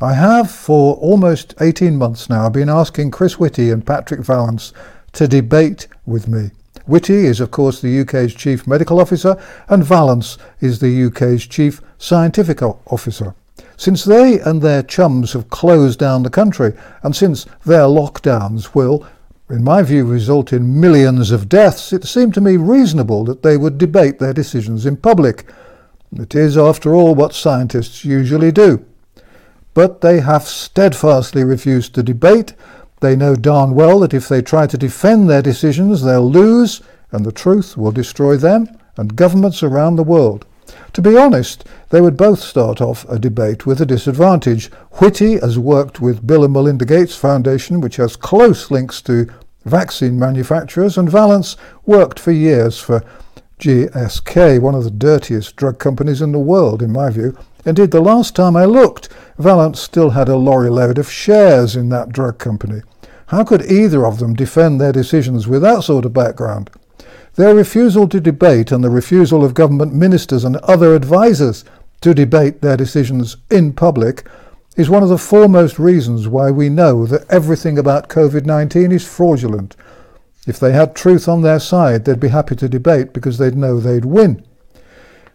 I have, for almost 18 months now, been asking Chris Whitty and Patrick Vallance to debate with me. Whitty is, of course, the UK's Chief Medical Officer, and Vallance is the UK's Chief Scientific Officer. Since they and their chums have closed down the country, and since their lockdowns will, in my view, result in millions of deaths, it seemed to me reasonable that they would debate their decisions in public. It is, after all, what scientists usually do. But they have steadfastly refused to debate. They know darn well that if they try to defend their decisions, they'll lose, and the truth will destroy them and governments around the world. To be honest, they would both start off a debate with a disadvantage. Whitty has worked with Bill and Melinda Gates Foundation, which has close links to vaccine manufacturers, and Vallance worked for years for GSK, one of the dirtiest drug companies in the world, in my view. Indeed, the last time I looked, Vallance still had a lorry load of shares in that drug company. How could either of them defend their decisions with that sort of background? Their refusal to debate and the refusal of government ministers and other advisers to debate their decisions in public is one of the foremost reasons why we know that everything about COVID 19 is fraudulent. If they had truth on their side, they'd be happy to debate because they'd know they'd win.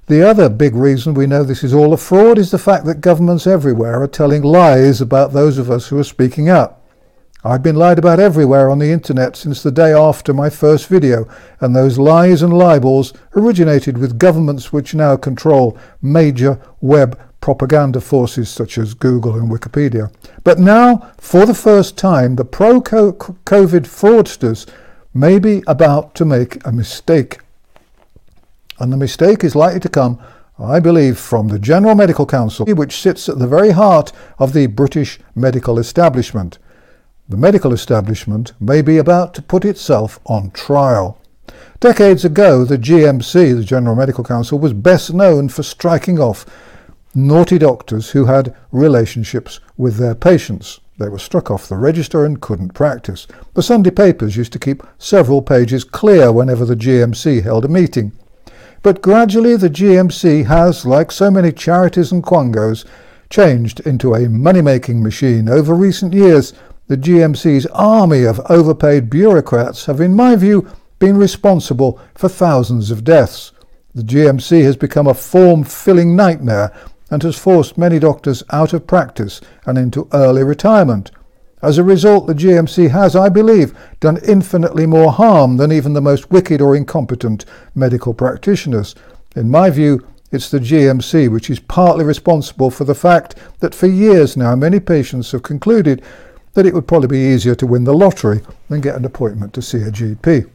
The other big reason we know this is all a fraud is the fact that governments everywhere are telling lies about those of us who are speaking up. I've been lied about everywhere on the internet since the day after my first video, and those lies and libels originated with governments which now control major web propaganda forces such as Google and Wikipedia. But now, for the first time, the pro COVID fraudsters may be about to make a mistake and the mistake is likely to come, I believe, from the General Medical Council, which sits at the very heart of the British medical establishment. The medical establishment may be about to put itself on trial. Decades ago, the GMC, the General Medical Council, was best known for striking off naughty doctors who had relationships with their patients. They were struck off the register and couldn't practice. The Sunday papers used to keep several pages clear whenever the GMC held a meeting. But gradually the GMC has, like so many charities and quangos, changed into a money-making machine. Over recent years, the GMC's army of overpaid bureaucrats have, in my view, been responsible for thousands of deaths. The GMC has become a form-filling nightmare and has forced many doctors out of practice and into early retirement. As a result, the GMC has, I believe, done infinitely more harm than even the most wicked or incompetent medical practitioners. In my view, it's the GMC which is partly responsible for the fact that for years now many patients have concluded that it would probably be easier to win the lottery than get an appointment to see a GP.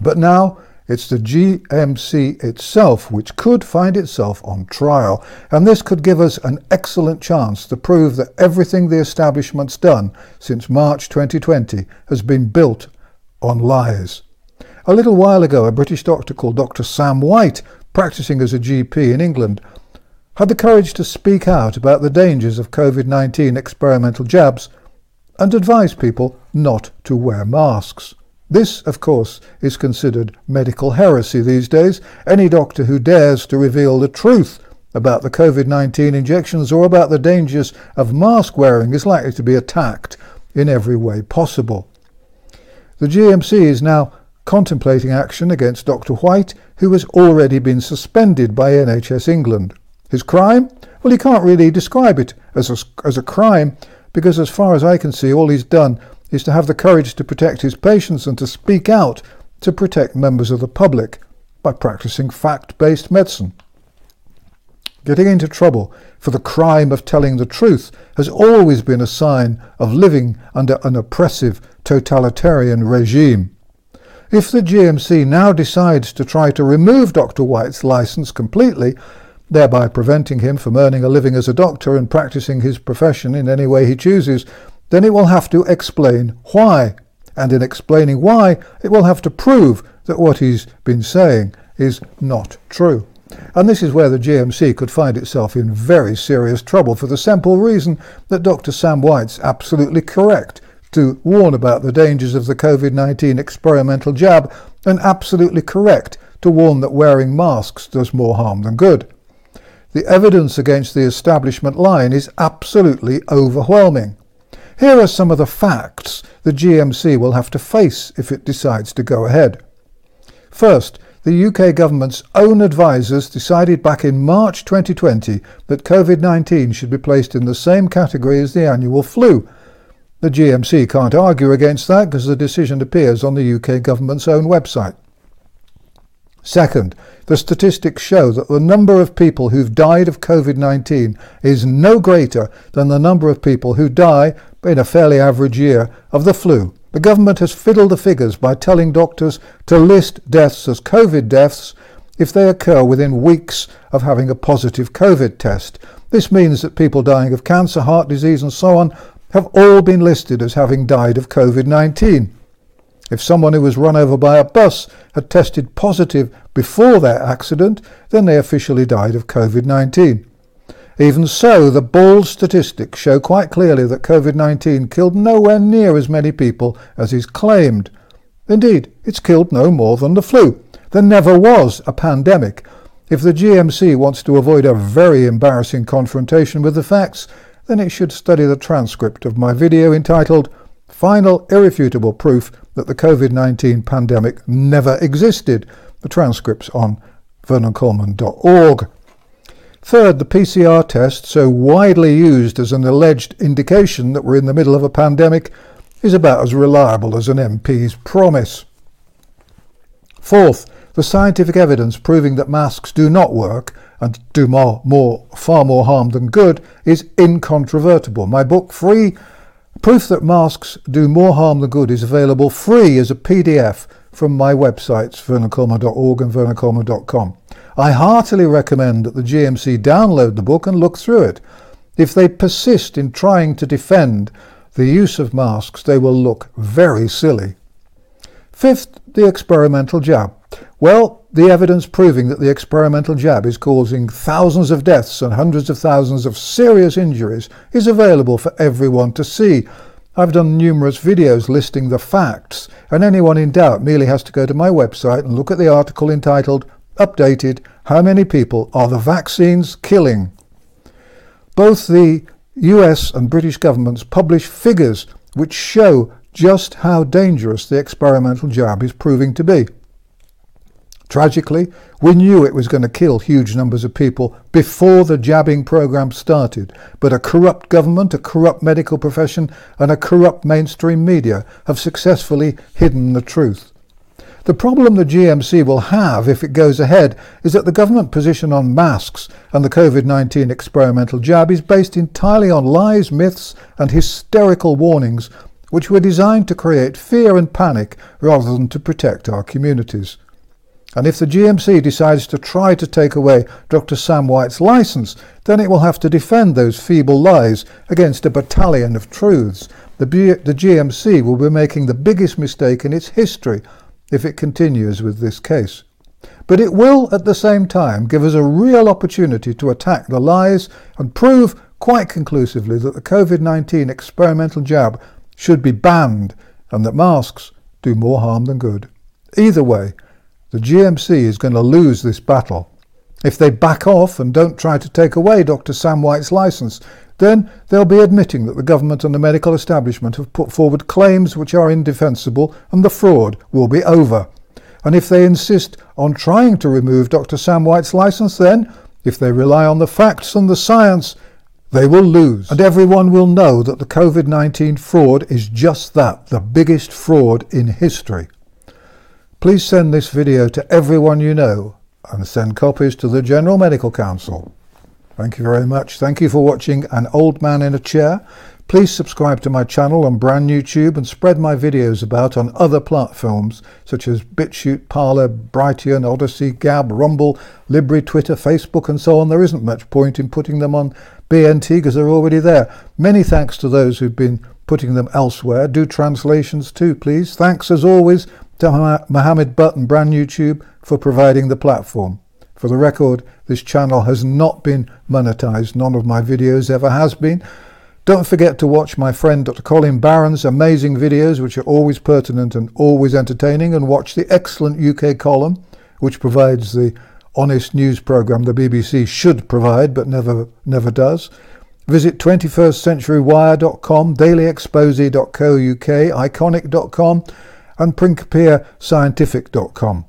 But now it's the GMC itself which could find itself on trial, and this could give us an excellent chance to prove that everything the establishment's done since March 2020 has been built on lies. A little while ago, a British doctor called Dr. Sam White, practicing as a GP in England, had the courage to speak out about the dangers of COVID 19 experimental jabs and advise people not to wear masks. This, of course, is considered medical heresy these days. Any doctor who dares to reveal the truth about the COVID 19 injections or about the dangers of mask wearing is likely to be attacked in every way possible. The GMC is now contemplating action against Dr. White, who has already been suspended by NHS England. His crime? Well, he can't really describe it as a, as a crime because, as far as I can see, all he's done is to have the courage to protect his patients and to speak out to protect members of the public by practicing fact-based medicine. Getting into trouble for the crime of telling the truth has always been a sign of living under an oppressive totalitarian regime. If the GMC now decides to try to remove Dr. White's license completely, thereby preventing him from earning a living as a doctor and practicing his profession in any way he chooses, then it will have to explain why. And in explaining why, it will have to prove that what he's been saying is not true. And this is where the GMC could find itself in very serious trouble for the simple reason that Dr. Sam White's absolutely correct to warn about the dangers of the COVID 19 experimental jab and absolutely correct to warn that wearing masks does more harm than good. the evidence against the establishment line is absolutely overwhelming. Here are some of the facts the GMC will have to face if it decides to go ahead. First, the UK government's own advisers decided back in March 2020 that COVID-19 should be placed in the same category as the annual flu. The GMC can't argue against that because the decision appears on the UK government's own website. Second, the statistics show that the number of people who've died of COVID-19 is no greater than the number of people who die in a fairly average year of the flu. The government has fiddled the figures by telling doctors to list deaths as COVID deaths if they occur within weeks of having a positive COVID test. This means that people dying of cancer, heart disease and so on have all been listed as having died of COVID-19. If someone who was run over by a bus had tested positive before their accident, then they officially died of COVID-19. Even so, the bald statistics show quite clearly that COVID-19 killed nowhere near as many people as is claimed. Indeed, it's killed no more than the flu. There never was a pandemic. If the GMC wants to avoid a very embarrassing confrontation with the facts, then it should study the transcript of my video entitled Final Irrefutable Proof that the COVID-19 Pandemic Never Existed. The transcript's on vernoncoleman.org. Third, the PCR test, so widely used as an alleged indication that we're in the middle of a pandemic, is about as reliable as an MP's promise. Fourth, the scientific evidence proving that masks do not work and do more, more, far more harm than good is incontrovertible. My book, Free Proof that Masks Do More Harm Than Good, is available free as a PDF from my websites, vernoncoleman.org and vernoncoleman.com. I heartily recommend that the GMC download the book and look through it. If they persist in trying to defend the use of masks, they will look very silly. Fifth, the experimental jab. Well, the evidence proving that the experimental jab is causing thousands of deaths and hundreds of thousands of serious injuries is available for everyone to see. I've done numerous videos listing the facts, and anyone in doubt merely has to go to my website and look at the article entitled Updated How Many People Are the Vaccines Killing? Both the US and British governments publish figures which show just how dangerous the experimental jab is proving to be. Tragically, we knew it was going to kill huge numbers of people before the jabbing program started, but a corrupt government, a corrupt medical profession, and a corrupt mainstream media have successfully hidden the truth. The problem the GMC will have if it goes ahead is that the government position on masks and the COVID-19 experimental jab is based entirely on lies, myths and hysterical warnings which were designed to create fear and panic rather than to protect our communities. And if the GMC decides to try to take away Dr. Sam White's license, then it will have to defend those feeble lies against a battalion of truths. The, B the GMC will be making the biggest mistake in its history if it continues with this case. But it will, at the same time, give us a real opportunity to attack the lies and prove quite conclusively that the COVID-19 experimental jab should be banned and that masks do more harm than good. Either way, the GMC is going to lose this battle. If they back off and don't try to take away Dr. Sam White's license, then they'll be admitting that the government and the medical establishment have put forward claims which are indefensible and the fraud will be over. And if they insist on trying to remove Dr. Sam White's license, then, if they rely on the facts and the science, they will lose. And everyone will know that the COVID-19 fraud is just that, the biggest fraud in history. Please send this video to everyone you know and send copies to the General Medical Council. Thank you very much. Thank you for watching An Old Man in a Chair. Please subscribe to my channel on Brand New Tube and spread my videos about on other platforms such as BitChute, Parler, Brighteon, Odysee, Gab, Rumble, LBRY, Twitter, Facebook and so on. There isn't much point in putting them on BNT because they're already there. Many thanks to those who've been putting them elsewhere. Do translations too, please. Thanks as always to Mohammed Butt and Brand New Tube for providing the platform. For the record, this channel has not been monetized. None of my videos ever has been. Don't forget to watch my friend Dr. Colin Barron's amazing videos, which are always pertinent and always entertaining, and watch the excellent UK column, which provides the honest news programme the BBC should provide but never, never does. Visit 21stcenturywire.com, dailyexposé.co.uk, ickonic.com, and principiascientific.com.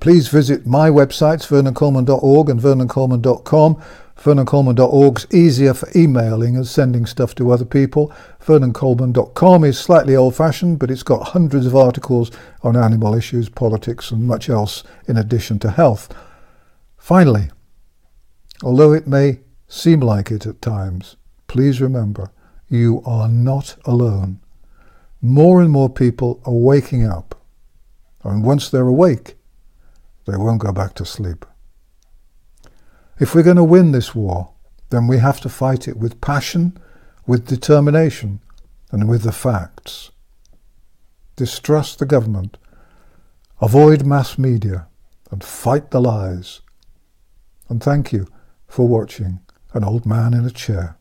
Please visit my websites, vernoncoleman.org and vernoncoleman.com. VernonColeman.org's easier for emailing and sending stuff to other people. VernonColeman.com is slightly old fashioned, but it's got hundreds of articles on animal issues, politics, and much else in addition to health. Finally, although it may seem like it at times, please remember you are not alone. More and more people are waking up, and once they're awake, they won't go back to sleep. If we're going to win this war, then we have to fight it with passion, with determination, and with the facts. Distrust the government, avoid mass media, and fight the lies. And thank you for watching An Old Man in a Chair.